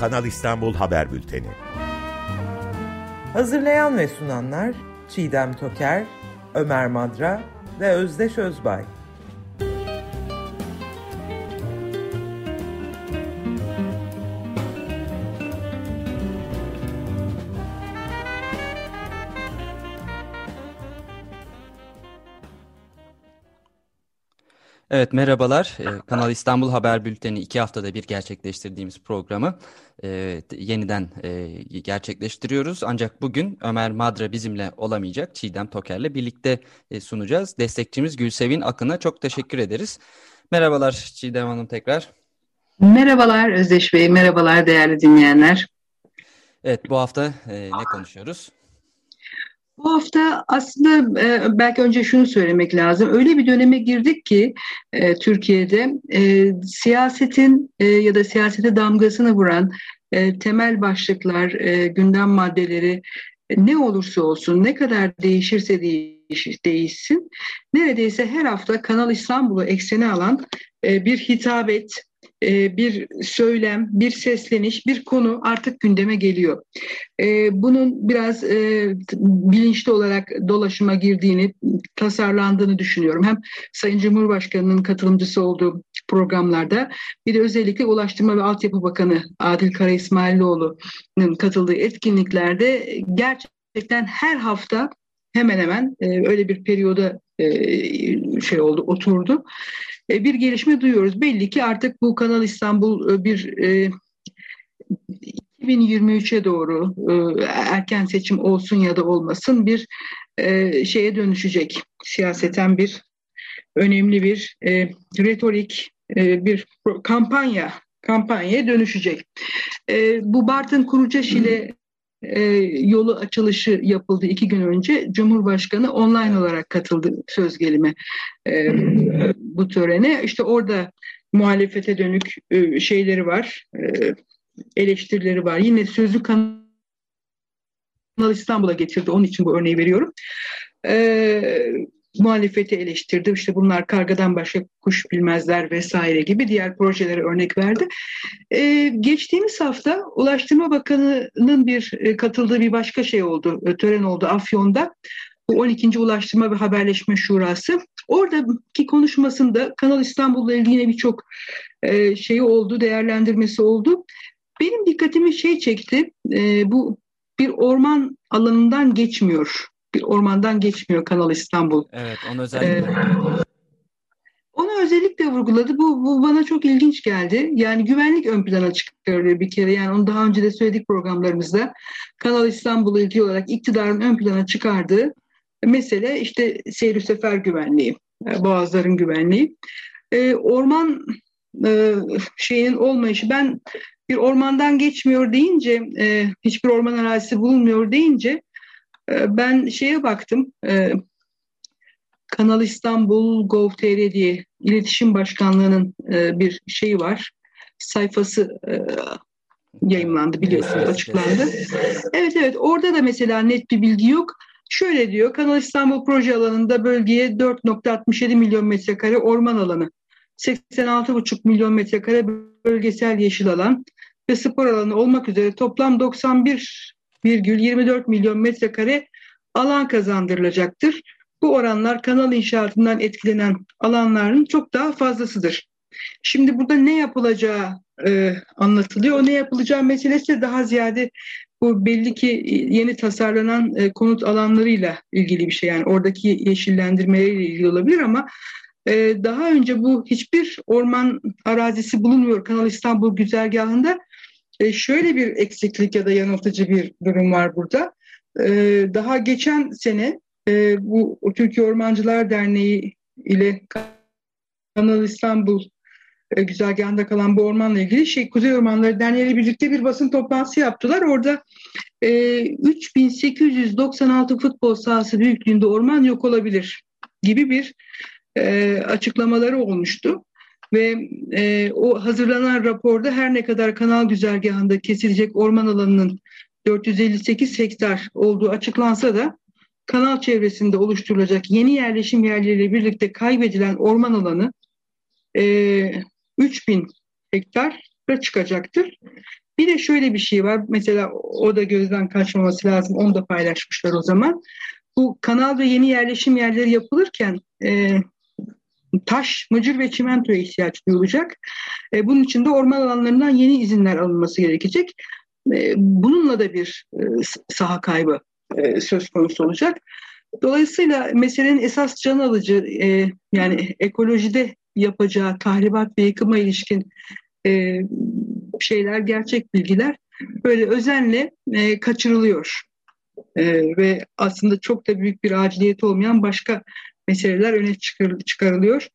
Kanal İstanbul Haber Bülteni. Hazırlayan ve sunanlar Çiğdem Toker, Ömer Madra ve Özdeş Özbay. Evet merhabalar. Ee, Kanal İstanbul Haber Bülteni iki haftada bir gerçekleştirdiğimiz programı e, yeniden e, gerçekleştiriyoruz. Ancak bugün Ömer Madra bizimle olamayacak. Çiğdem Toker'le birlikte e, sunacağız. Destekçimiz Gülsevin Akın'a çok teşekkür ederiz. Merhabalar Çiğdem Hanım tekrar. Merhabalar Özdeş Bey, merhabalar değerli dinleyenler. Evet bu hafta e, ne konuşuyoruz? Bu hafta aslında e, belki önce şunu söylemek lazım. Öyle bir döneme girdik ki e, Türkiye'de e, siyasetin ya da siyasete damgasını vuran temel başlıklar, gündem maddeleri ne olursa olsun, ne kadar değişirse değiş, değişsin, neredeyse her hafta Kanal İstanbul'u eksene alan bir hitabet, bir söylem, bir sesleniş, bir konu artık gündeme geliyor. E, bunun biraz e, bilinçli olarak dolaşıma girdiğini, tasarlandığını düşünüyorum. Hem Sayın Cumhurbaşkanı'nın katılımcısı olduğu programlarda bir de özellikle Ulaştırma ve Altyapı Bakanı Adil Kara İsmailoğlu'nun katıldığı etkinliklerde gerçekten her hafta hemen hemen öyle bir periyoda şey oldu, oturdu. E, bir gelişme duyuyoruz. Belli ki artık bu Kanal İstanbul e, bir e, 2023'e doğru e, erken seçim olsun ya da olmasın bir şeye dönüşecek. Siyaseten bir önemli bir retorik, bir kampanya kampanyaya dönüşecek. Bu Bartın Kurucaş ile e, yolu açılışı yapıldı iki gün önce. Cumhurbaşkanı online olarak katıldı söz gelimi e, bu törene. İşte orada muhalefete dönük e, şeyleri var, e, eleştirileri var. Yine sözü Kanal İstanbul'a getirdi. Onun için bu örneği veriyorum. E, muhalefeti eleştirdi. İşte bunlar kargadan başka kuş bilmezler vesaire gibi diğer projelere örnek verdi. Ee, geçtiğimiz hafta Ulaştırma Bakanı'nın bir e, katıldığı bir başka şey oldu, e, tören oldu Afyon'da. Bu 12. Ulaştırma ve Haberleşme Şurası. Oradaki konuşmasında Kanal İstanbul'la ilgili yine birçok e, şeyi oldu, değerlendirmesi oldu. Benim dikkatimi şey çekti, bu bir orman alanından geçmiyor bir ormandan geçmiyor Kanal İstanbul. Evet, onu özellikle ee, onu özellikle vurguladı. Bu, bu bana çok ilginç geldi. Yani güvenlik ön plana çıkarılıyor bir kere. Yani onu daha önce de söyledik programlarımızda. Kanal İstanbul'u ilgili olarak iktidarın ön plana çıkardığı mesele işte seyir sefer güvenliği, e, boğazların güvenliği. Ee, orman e, şeyinin olmayışı ben bir ormandan geçmiyor deyince, e, hiçbir orman arazisi bulunmuyor deyince ben şeye baktım, e, Kanal İstanbul Gov.tr diye iletişim başkanlığının e, bir şeyi var. Sayfası e, yayınlandı biliyorsunuz açıklandı. Evet evet orada da mesela net bir bilgi yok. Şöyle diyor Kanal İstanbul proje alanında bölgeye 4.67 milyon metrekare orman alanı, 86,5 milyon metrekare bölgesel yeşil alan ve spor alanı olmak üzere toplam 91 1,24 milyon metrekare alan kazandırılacaktır. Bu oranlar kanal inşaatından etkilenen alanların çok daha fazlasıdır. Şimdi burada ne yapılacağı e, anlatılıyor. O ne yapılacağı meselesi daha ziyade bu belli ki yeni tasarlanan e, konut alanlarıyla ilgili bir şey. Yani oradaki yeşillendirmeleriyle ilgili olabilir ama e, daha önce bu hiçbir orman arazisi bulunmuyor Kanal İstanbul güzergahında e, şöyle bir eksiklik ya da yanıltıcı bir durum var burada. E, daha geçen sene e, bu Türkiye Ormancılar Derneği ile Kanal İstanbul e, güzergahında kalan bu ormanla ilgili şey Kuzey Ormanları Derneği ile birlikte bir basın toplantısı yaptılar. Orada e, 3896 futbol sahası büyüklüğünde orman yok olabilir gibi bir e, açıklamaları olmuştu. Ve e, o hazırlanan raporda her ne kadar kanal güzergahında kesilecek orman alanının 458 hektar olduğu açıklansa da kanal çevresinde oluşturulacak yeni yerleşim yerleriyle birlikte kaybedilen orman alanı e, 3000 hektar çıkacaktır. Bir de şöyle bir şey var. Mesela o da gözden kaçmaması lazım. Onu da paylaşmışlar o zaman. Bu kanal ve yeni yerleşim yerleri yapılırken e, taş, mıcır ve çimentoya ihtiyaç duyulacak. E, bunun için de orman alanlarından yeni izinler alınması gerekecek. E, bununla da bir e, saha kaybı e, söz konusu olacak. Dolayısıyla meselenin esas can alıcı e, yani ekolojide yapacağı tahribat ve yıkıma ilişkin e, şeyler, gerçek bilgiler böyle özenle e, kaçırılıyor. E, ve aslında çok da büyük bir aciliyeti olmayan başka meseleler öne çıkar, çıkarılıyor.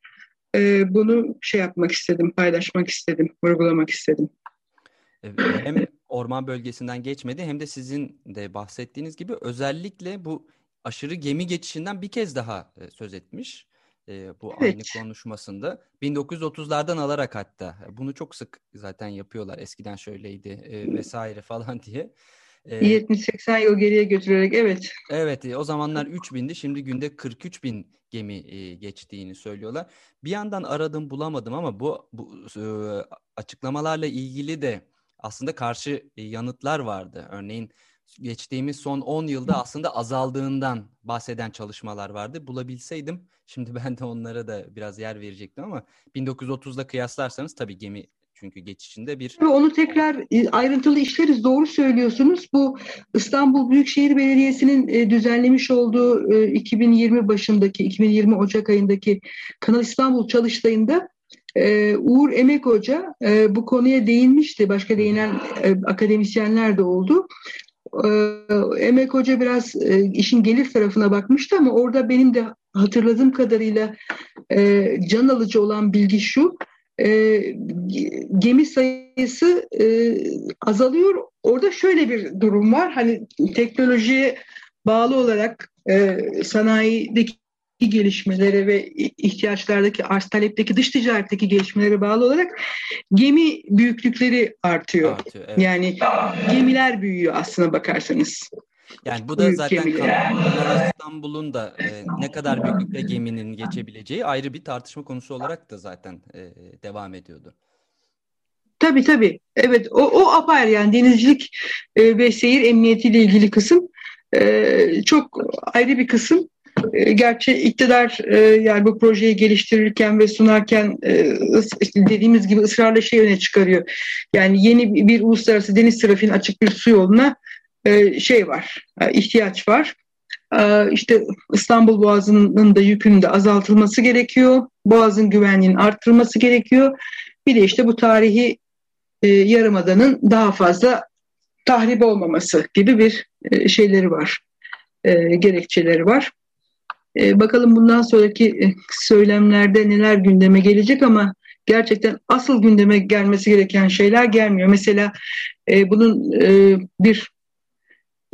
E, bunu şey yapmak istedim, paylaşmak istedim, vurgulamak istedim. Hem orman bölgesinden geçmedi hem de sizin de bahsettiğiniz gibi özellikle bu aşırı gemi geçişinden bir kez daha söz etmiş e, bu evet. aynı konuşmasında. 1930'lardan alarak hatta bunu çok sık zaten yapıyorlar. Eskiden şöyleydi e, vesaire falan diye. E, 70-80 yıl geriye götürerek evet. Evet o zamanlar 3 bindi şimdi günde 43 bin gemi e, geçtiğini söylüyorlar. Bir yandan aradım bulamadım ama bu, bu e, açıklamalarla ilgili de aslında karşı yanıtlar vardı. Örneğin geçtiğimiz son 10 yılda aslında azaldığından bahseden çalışmalar vardı. Bulabilseydim şimdi ben de onlara da biraz yer verecektim ama 1930'la kıyaslarsanız tabii gemi çünkü geçişinde bir... Onu tekrar e, ayrıntılı işleriz. Doğru söylüyorsunuz. Bu İstanbul Büyükşehir Belediyesi'nin e, düzenlemiş olduğu 2020 e, başındaki, 2020 Ocak ayındaki Kanal İstanbul çalıştayında Uğur Emek Hoca bu konuya değinmişti. Başka değinen akademisyenler de oldu. Emek Hoca biraz işin gelir tarafına bakmıştı ama orada benim de hatırladığım kadarıyla can alıcı olan bilgi şu e, gemi sayısı e, azalıyor. Orada şöyle bir durum var. Hani teknolojiye bağlı olarak e, sanayideki gelişmelere ve ihtiyaçlardaki arz talepteki dış ticaretteki gelişmelere bağlı olarak gemi büyüklükleri artıyor. artıyor evet. Yani gemiler büyüyor aslına bakarsanız. Yani bu da zaten İstanbul'un da e, ne kadar büyüklükte geminin geçebileceği ayrı bir tartışma konusu olarak da zaten e, devam ediyordu. Tabii tabii. Evet o, o apayrı yani denizcilik e, ve seyir emniyetiyle ilgili kısım e, çok ayrı bir kısım. E, gerçi iktidar e, yani bu projeyi geliştirirken ve sunarken e, dediğimiz gibi ısrarla şey öne çıkarıyor. Yani yeni bir uluslararası deniz trafiğinin açık bir su yoluna şey var, e, ihtiyaç var. E, işte İstanbul Boğazı'nın da yükünün de azaltılması gerekiyor. Boğaz'ın güvenliğinin arttırılması gerekiyor. Bir de işte bu tarihi yarımadanın daha fazla tahrip olmaması gibi bir şeyleri var, gerekçeleri var. bakalım bundan sonraki söylemlerde neler gündeme gelecek ama gerçekten asıl gündeme gelmesi gereken şeyler gelmiyor. Mesela bunun bir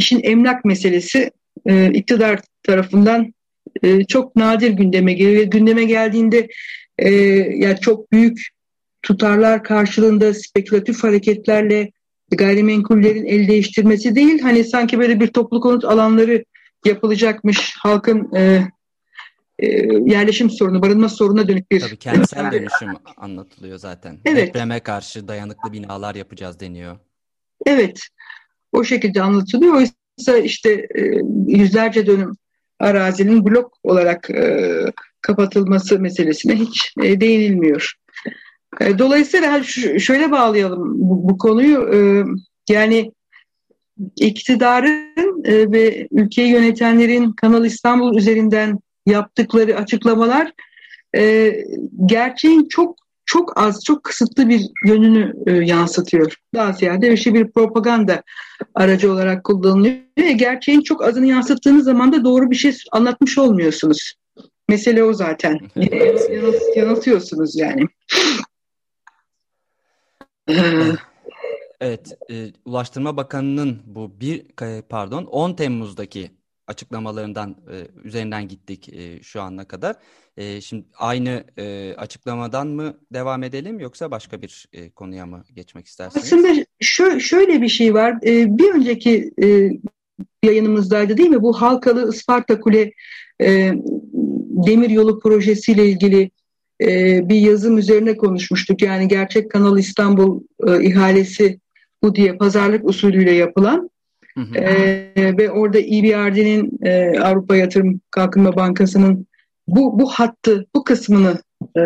işin emlak meselesi e, iktidar tarafından e, çok nadir gündeme geliyor. Gündeme geldiğinde e, yani çok büyük tutarlar karşılığında spekülatif hareketlerle gayrimenkullerin el değiştirmesi değil. Hani sanki böyle bir toplu konut alanları yapılacakmış halkın e, e, yerleşim sorunu, barınma sorununa dönük bir... Tabii kentsel dönüşüm anlatılıyor zaten. Evet. Depreme karşı dayanıklı binalar yapacağız deniyor. Evet o şekilde anlatılıyor. Oysa işte e, yüzlerce dönüm arazinin blok olarak e, kapatılması meselesine hiç e, değinilmiyor. Dolayısıyla şöyle bağlayalım bu, bu konuyu. Yani iktidarın ve ülkeyi yönetenlerin Kanal İstanbul üzerinden yaptıkları açıklamalar gerçeğin çok çok az, çok kısıtlı bir yönünü e, yansıtıyor. Daha ziyade işte bir propaganda aracı olarak kullanılıyor. Ve gerçeğin çok azını yansıttığınız zaman da doğru bir şey anlatmış olmuyorsunuz. Mesele o zaten. Yanılt, yanıltıyorsunuz yani. Evet, e, Ulaştırma Bakanı'nın bu bir pardon 10 Temmuz'daki açıklamalarından e, üzerinden gittik e, şu ana kadar. E, şimdi aynı e, açıklamadan mı devam edelim yoksa başka bir e, konuya mı geçmek istersiniz? Aslında şö şöyle bir şey var. E, bir önceki e, yayınımızdaydı değil mi? Bu Halkalı Isparta Kule e, demir yolu projesiyle ilgili e, bir yazım üzerine konuşmuştuk. Yani gerçek Kanal İstanbul e, ihalesi bu diye pazarlık usulüyle yapılan hı. E, ve orada EBRD'nin e, Avrupa Yatırım Kalkınma Bankası'nın bu bu hattı, bu kısmını e,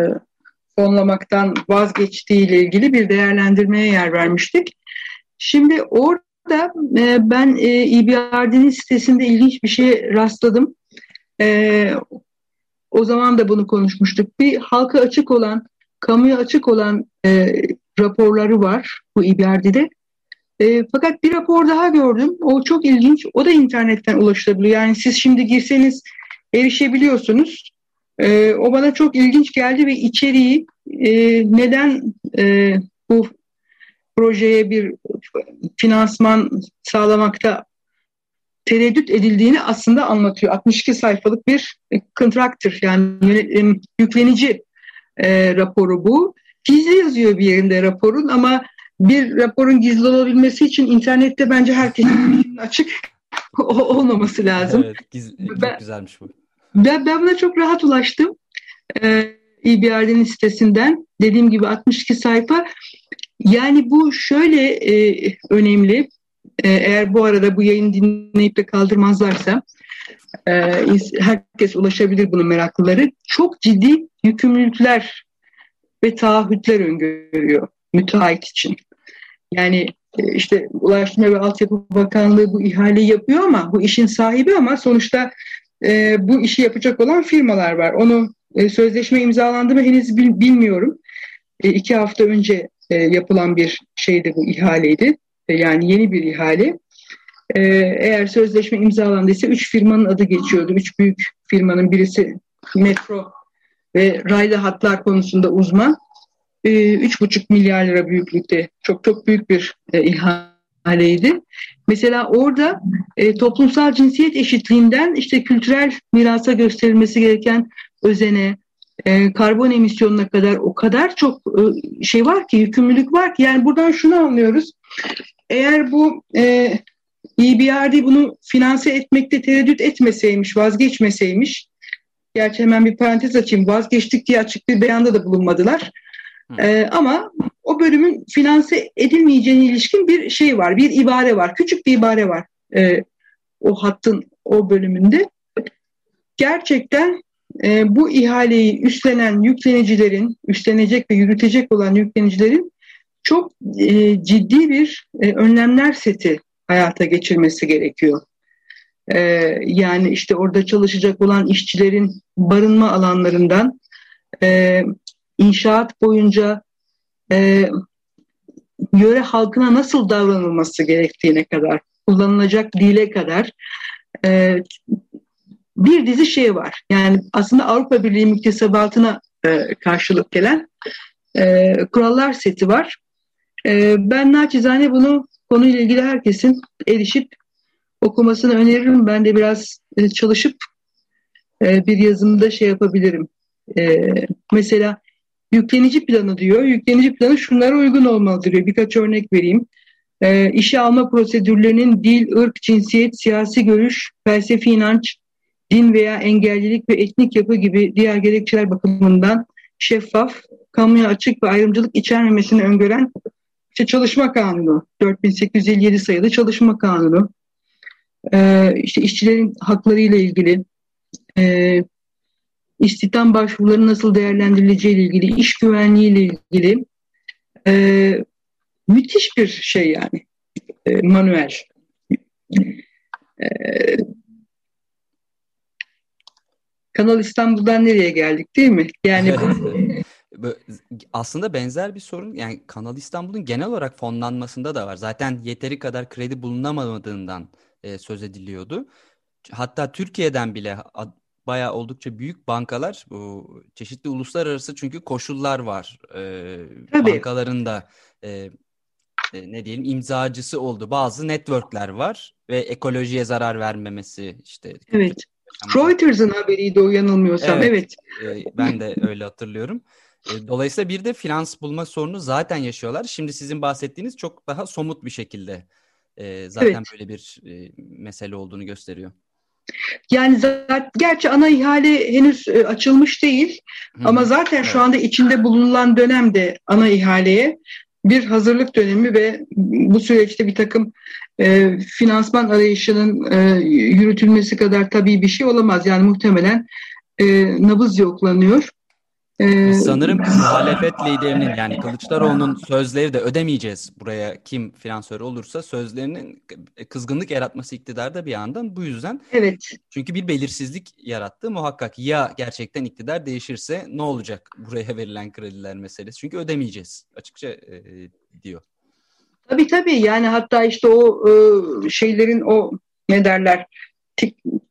fonlamaktan vazgeçtiği ile ilgili bir değerlendirmeye yer vermiştik. Şimdi orada e, ben e, EBRD'nin sitesinde ilginç bir şey rastladım. E, o zaman da bunu konuşmuştuk. Bir halka açık olan, kamuya açık olan e, raporları var bu EBRD'de. E, fakat bir rapor daha gördüm. O çok ilginç. O da internetten ulaşılabiliyor. Yani siz şimdi girseniz erişebiliyorsunuz. E, o bana çok ilginç geldi ve içeriği e, neden e, bu projeye bir finansman sağlamakta tereddüt edildiğini aslında anlatıyor. 62 sayfalık bir contractor yani yüklenici e, raporu bu. Gizli yazıyor bir yerinde raporun ama bir raporun gizli olabilmesi için internette bence herkesin açık olmaması lazım. Evet, çok ben, güzelmiş bu. Ben, ben buna çok rahat ulaştım. Ee, EBRD'nin sitesinden. Dediğim gibi 62 sayfa. Yani bu şöyle e, önemli. E, eğer bu arada bu yayını dinleyip de kaldırmazlarsa e, herkes ulaşabilir bunun meraklıları. Çok ciddi yükümlülükler ve taahhütler öngörüyor müteahhit için. Yani e, işte Ulaştırma ve Altyapı Bakanlığı bu ihaleyi yapıyor ama bu işin sahibi ama sonuçta e, bu işi yapacak olan firmalar var. Onu e, sözleşme imzalandı mı henüz bil, bilmiyorum. E, iki hafta önce e, yapılan bir şeydi bu ihaleydi. E, yani yeni bir ihale. E, eğer sözleşme imzalandıysa üç firmanın adı geçiyordu. Üç büyük firmanın birisi metro ve raylı hatlar konusunda uzman. E, üç buçuk milyar lira büyüklükte çok çok büyük bir e, ihaleydi. Mesela orada e, toplumsal cinsiyet eşitliğinden işte kültürel mirasa gösterilmesi gereken özene, e, karbon emisyonuna kadar o kadar çok şey var ki, yükümlülük var ki. Yani buradan şunu anlıyoruz. Eğer bu e, EBRD bunu finanse etmekte tereddüt etmeseymiş, vazgeçmeseymiş, gerçi hemen bir parantez açayım, vazgeçtik diye açık bir beyanda da bulunmadılar. E, ama o bölümün finanse edilmeyeceğine ilişkin bir şey var, bir ibare var, küçük bir ibare var e, o hattın o bölümünde. Gerçekten e, bu ihaleyi üstlenen yüklenicilerin, üstlenecek ve yürütecek olan yüklenicilerin çok e, ciddi bir e, önlemler seti hayata geçirmesi gerekiyor. E, yani işte orada çalışacak olan işçilerin barınma alanlarından e, inşaat boyunca e, yöre halkına nasıl davranılması gerektiğine kadar, kullanılacak dile kadar e, bir dizi şey var. Yani aslında Avrupa Birliği müktesebatına e, karşılık gelen e, kurallar seti var. E, ben naçizane bunu konuyla ilgili herkesin erişip okumasını öneririm. Ben de biraz e, çalışıp e, bir yazımda şey yapabilirim. E, mesela yüklenici planı diyor. Yüklenici planı şunlara uygun olmalıdır diyor. Birkaç örnek vereyim. E, işe alma prosedürlerinin dil, ırk, cinsiyet, siyasi görüş, felsefi inanç, din veya engellilik ve etnik yapı gibi diğer gerekçeler bakımından şeffaf, kamuya açık ve ayrımcılık içermemesini öngören işte çalışma kanunu, 4857 sayılı çalışma kanunu, ee, işte işçilerin hakları ile ilgili, e, istihdam başvuruları nasıl değerlendirileceği ile ilgili, iş güvenliği ile ilgili e, müthiş bir şey yani e, manuel. E, Kanal İstanbul'dan nereye geldik değil mi? Yani aslında benzer bir sorun yani Kanal İstanbul'un genel olarak fonlanmasında da var. Zaten yeteri kadar kredi bulunamadığından e, söz ediliyordu. Hatta Türkiye'den bile bayağı oldukça büyük bankalar bu çeşitli uluslararası çünkü koşullar var. E, Tabii. Bankaların da e, e, ne diyelim imzacısı oldu. Bazı networkler var ve ekolojiye zarar vermemesi işte. Evet. Reuters'ın haberiydi o yanılmıyorsam. Evet. evet. E, ben de öyle hatırlıyorum. E, dolayısıyla bir de finans bulma sorunu zaten yaşıyorlar. Şimdi sizin bahsettiğiniz çok daha somut bir şekilde e, zaten evet. böyle bir e, mesele olduğunu gösteriyor. Yani zaten gerçi ana ihale henüz e, açılmış değil Hı. ama zaten evet. şu anda içinde bulunulan dönemde ana ihaleye bir hazırlık dönemi ve bu süreçte bir takım e, finansman arayışının e, yürütülmesi kadar tabii bir şey olamaz. Yani muhtemelen e, nabız yoklanıyor. Ee, Sanırım muhalefet liderinin yani Kılıçdaroğlu'nun sözleri de ödemeyeceğiz buraya kim finansör olursa sözlerinin kızgınlık yaratması iktidarda bir yandan bu yüzden. Evet. Çünkü bir belirsizlik yarattı muhakkak ya gerçekten iktidar değişirse ne olacak buraya verilen krediler meselesi çünkü ödemeyeceğiz açıkça e, diyor. Tabii tabii yani hatta işte o e, şeylerin o ne derler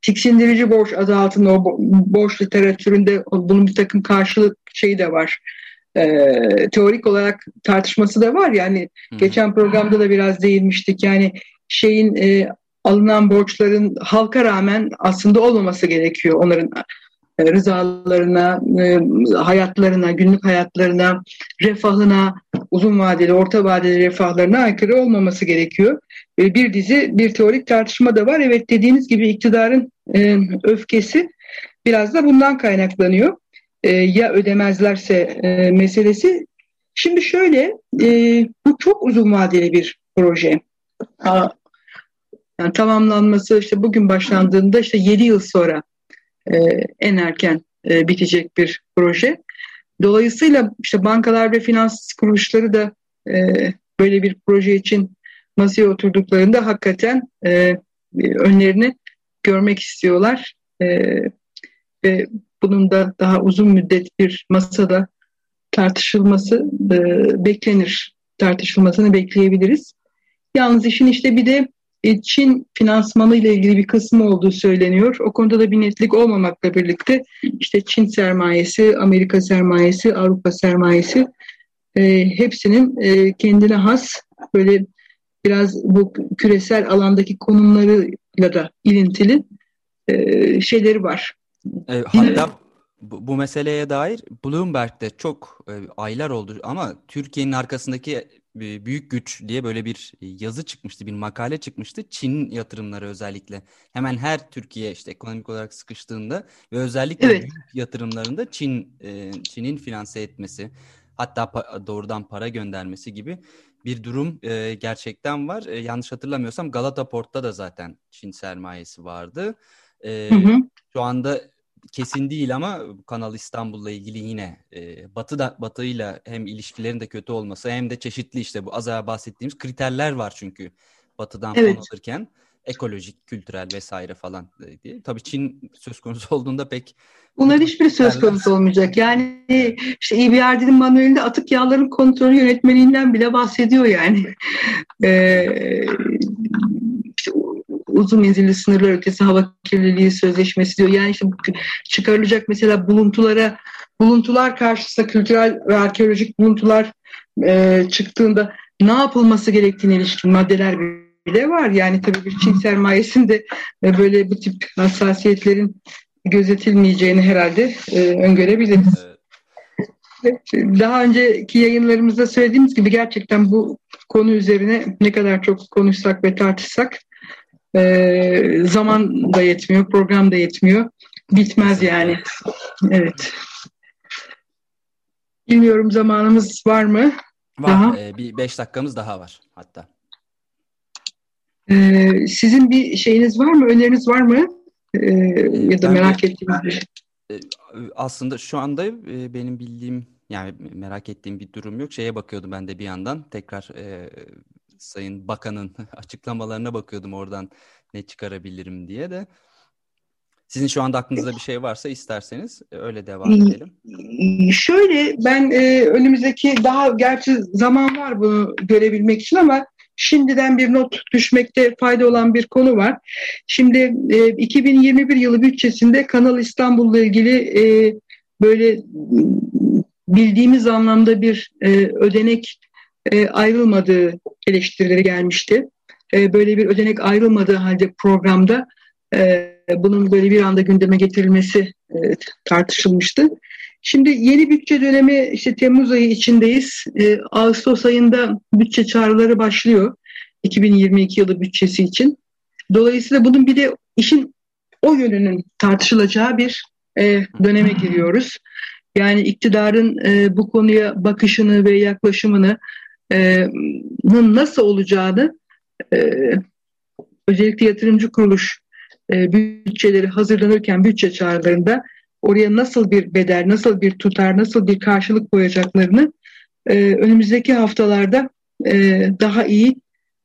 tiksindirici borç adı altında o borç literatüründe bunun bir takım karşılık şeyi de var. Ee, teorik olarak tartışması da var yani Hı. geçen programda da biraz değinmiştik yani şeyin e, alınan borçların halka rağmen aslında olmaması gerekiyor onların e, rızalarına, e, hayatlarına, günlük hayatlarına, refahına, uzun vadeli, orta vadeli refahlarına aykırı olmaması gerekiyor. E, bir dizi bir teorik tartışma da var. Evet dediğiniz gibi iktidarın öfkesi biraz da bundan kaynaklanıyor. Ya ödemezlerse meselesi. Şimdi şöyle, bu çok uzun vadeli bir proje. Yani tamamlanması işte bugün başlandığında işte 7 yıl sonra e, en erken e, bitecek bir proje. Dolayısıyla işte bankalar ve finans kuruluşları da e, böyle bir proje için masaya oturduklarında hakikaten e, önlerini görmek istiyorlar. E, ve bunun da daha uzun müddet bir masada tartışılması e, beklenir. Tartışılmasını bekleyebiliriz. Yalnız işin işte bir de Çin finansmanı ile ilgili bir kısmı olduğu söyleniyor. O konuda da bir netlik olmamakla birlikte işte Çin sermayesi, Amerika sermayesi, Avrupa sermayesi e, hepsinin e, kendine has böyle biraz bu küresel alandaki konumlarıyla da ilintili e, şeyleri var. E, hatta bu, bu meseleye dair Bloomberg'de çok e, aylar oldu ama Türkiye'nin arkasındaki büyük güç diye böyle bir yazı çıkmıştı, bir makale çıkmıştı. Çin yatırımları özellikle. Hemen her Türkiye işte ekonomik olarak sıkıştığında ve özellikle evet. büyük yatırımlarında Çin e, Çin'in finanse etmesi, hatta doğrudan para göndermesi gibi bir durum e, gerçekten var. E, yanlış hatırlamıyorsam Galata Port'ta da zaten Çin sermayesi vardı. Hı hı. Şu anda kesin değil ama Kanal İstanbul'la ilgili yine e, Batı da Batı'yla hem ilişkilerin de kötü olması hem de çeşitli işte bu az önce bahsettiğimiz kriterler var çünkü Batı'dan evet. fon alırken ekolojik, kültürel vesaire falan diye. Tabii Çin söz konusu olduğunda pek Bunlar hiçbir söz konusu olmayacak. Yani işte EBRD'nin manuelinde atık yağların kontrolü yönetmeliğinden bile bahsediyor yani. Ee, uzun menzilli sınırlar ötesi hava kirliliği sözleşmesi diyor. Yani işte çıkarılacak mesela buluntulara buluntular karşısında kültürel ve arkeolojik buluntular e, çıktığında ne yapılması gerektiğine ilişkin maddeler bile var. Yani tabii bir Çin sermayesinde e, böyle bu tip hassasiyetlerin gözetilmeyeceğini herhalde e, öngörebiliriz. Daha önceki yayınlarımızda söylediğimiz gibi gerçekten bu konu üzerine ne kadar çok konuşsak ve tartışsak e, zaman da yetmiyor, program da yetmiyor. Bitmez yani. Evet. Bilmiyorum zamanımız var mı? Var. Daha? Ee, bir beş dakikamız daha var hatta. Ee, sizin bir şeyiniz var mı? Öneriniz var mı? Ee, ya da ben merak bir, ettiğiniz bir şey. E, aslında şu anda e, benim bildiğim yani merak ettiğim bir durum yok. Şeye bakıyordum ben de bir yandan. Tekrar e, Sayın Bakan'ın açıklamalarına bakıyordum oradan ne çıkarabilirim diye de. Sizin şu anda aklınızda bir şey varsa isterseniz e, öyle devam edelim. Şöyle ben e, önümüzdeki daha gerçi zaman var bunu görebilmek için ama şimdiden bir not düşmekte fayda olan bir konu var. Şimdi e, 2021 yılı bütçesinde Kanal İstanbul'la ilgili e, böyle bildiğimiz anlamda bir e, ödenek e, ayrılmadığı eleştirileri gelmişti. E, böyle bir ödenek ayrılmadığı halde programda e, bunun böyle bir anda gündeme getirilmesi e, tartışılmıştı. Şimdi yeni bütçe dönemi işte Temmuz ayı içindeyiz. Ağustos ayında bütçe çağrıları başlıyor. 2022 yılı bütçesi için. Dolayısıyla bunun bir de işin o yönünün tartışılacağı bir döneme giriyoruz. Yani iktidarın bu konuya bakışını ve yaklaşımını nasıl olacağını özellikle yatırımcı kuruluş bütçeleri hazırlanırken bütçe çağrılarında oraya nasıl bir bedel, nasıl bir tutar, nasıl bir karşılık koyacaklarını önümüzdeki haftalarda daha iyi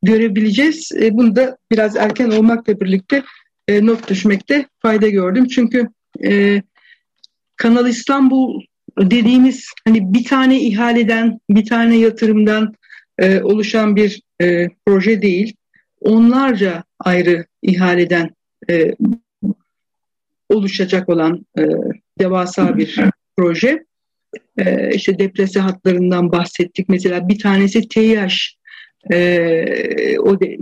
görebileceğiz. Bunu da biraz erken olmakla birlikte not düşmekte fayda gördüm. Çünkü Kanal İstanbul dediğimiz hani bir tane ihaleden, bir tane yatırımdan e, oluşan bir e, proje değil. Onlarca ayrı ihaleden e, oluşacak olan e, devasa bir proje. E, işte depresi hatlarından bahsettik. Mesela bir tanesi TİH e, o de,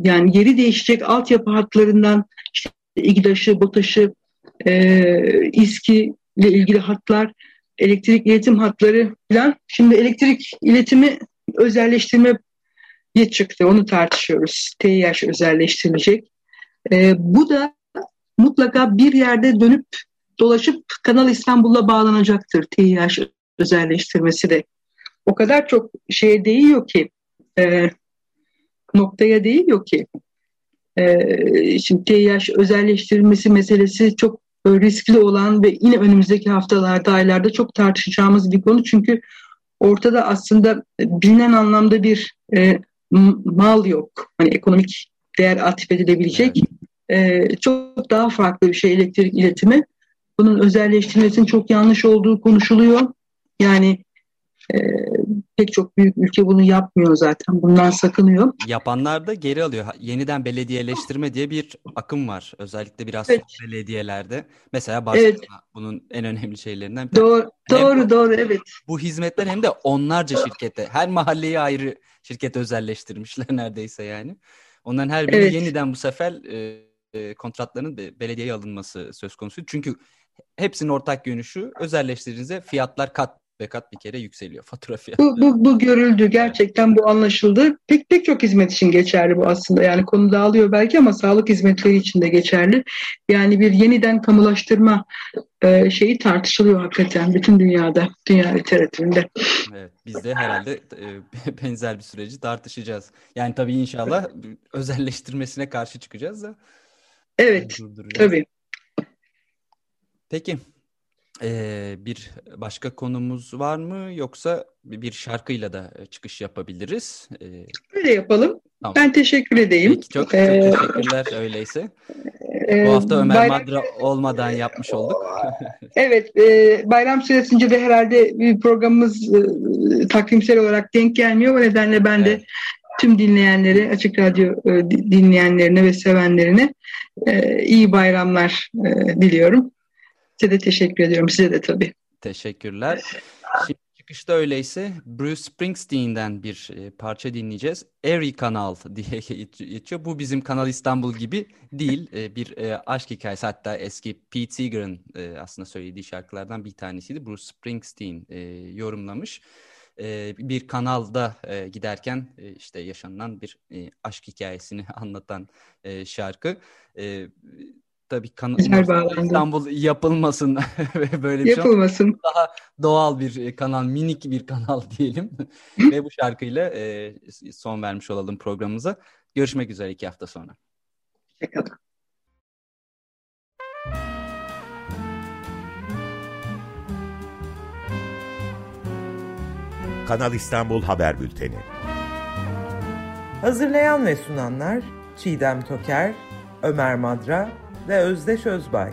yani yeri değişecek altyapı hatlarından işte İGDAŞ'ı, BOTAŞ'ı, e, İSKİ ile ilgili hatlar, elektrik iletim hatları falan. Şimdi elektrik iletimi özelleştirme çıktı. Onu tartışıyoruz. TİH özelleştirilecek. E, bu da mutlaka bir yerde dönüp dolaşıp Kanal İstanbul'la bağlanacaktır TİH özelleştirmesi de. O kadar çok şeye değiyor ki e, noktaya değiyor ki. E, şimdi TİH özelleştirilmesi meselesi çok riskli olan ve yine önümüzdeki haftalarda, aylarda çok tartışacağımız bir konu. Çünkü ortada aslında bilinen anlamda bir e, mal yok. Hani ekonomik değer atfet edilebilecek. E, çok daha farklı bir şey elektrik iletimi. Bunun özelleştirilmesinin çok yanlış olduğu konuşuluyor. Yani e, pek çok büyük ülke bunu yapmıyor zaten. Bundan sakınıyor. Yapanlar da geri alıyor. Yeniden belediyeleştirme diye bir akım var. Özellikle biraz evet. belediyelerde. Mesela Barcelona evet. bunun en önemli şeylerinden bir Doğru, doğru, doğru evet. Bu hizmetler hem de onlarca şirkete, her mahalleyi ayrı şirket özelleştirmişler neredeyse yani. Onların her biri evet. yeniden bu sefer e, e, kontratların belediyeye alınması söz konusu. Çünkü hepsinin ortak yönü şu, özelleştirdiğinizde fiyatlar kat ve kat bir kere yükseliyor fatura fiyatı. Bu, bu, bu görüldü. Gerçekten bu anlaşıldı. Pek pek çok hizmet için geçerli bu aslında. Yani konu dağılıyor belki ama sağlık hizmetleri için de geçerli. Yani bir yeniden kamulaştırma e, şeyi tartışılıyor hakikaten bütün dünyada, dünya literatüründe. Evet, biz de herhalde e, benzer bir süreci tartışacağız. Yani tabii inşallah özelleştirmesine karşı çıkacağız da. Evet, tabii. Peki, ee, bir başka konumuz var mı yoksa bir şarkıyla da çıkış yapabiliriz? Ee, Öyle yapalım. Tamam. Ben teşekkür edeyim. Peki, çok, çok ee, teşekkürler öyleyse. E, Bu hafta Ömer bayram... Madra olmadan yapmış olduk. evet, e, bayram süresince de herhalde bir programımız e, takvimsel olarak denk gelmiyor. O nedenle ben evet. de tüm dinleyenleri, Açık Radyo e, dinleyenlerine ve sevenlerine e, iyi bayramlar e, diliyorum. Size de teşekkür ediyorum. Size de tabii. Teşekkürler. Şimdi çıkışta öyleyse Bruce Springsteen'den bir e, parça dinleyeceğiz. Airy Kanal diye geçiyor. Bu bizim Kanal İstanbul gibi değil. E, bir e, aşk hikayesi. Hatta eski Pete Seeger'ın aslında söylediği şarkılardan bir tanesiydi. Bruce Springsteen yorumlamış. Bir kanalda giderken işte yaşanılan bir aşk hikayesini anlatan şarkı tabii kan İstanbul yapılmasın ve böyle bir şey yapılmasın. Şey daha doğal bir e, kanal, minik bir kanal diyelim. ve bu şarkıyla e, son vermiş olalım programımıza. Görüşmek üzere iki hafta sonra. Hoşçakalın. Kanal İstanbul Haber Bülteni. Hazırlayan ve sunanlar Çiğdem Toker, Ömer Madra ve Özdeş Özbay.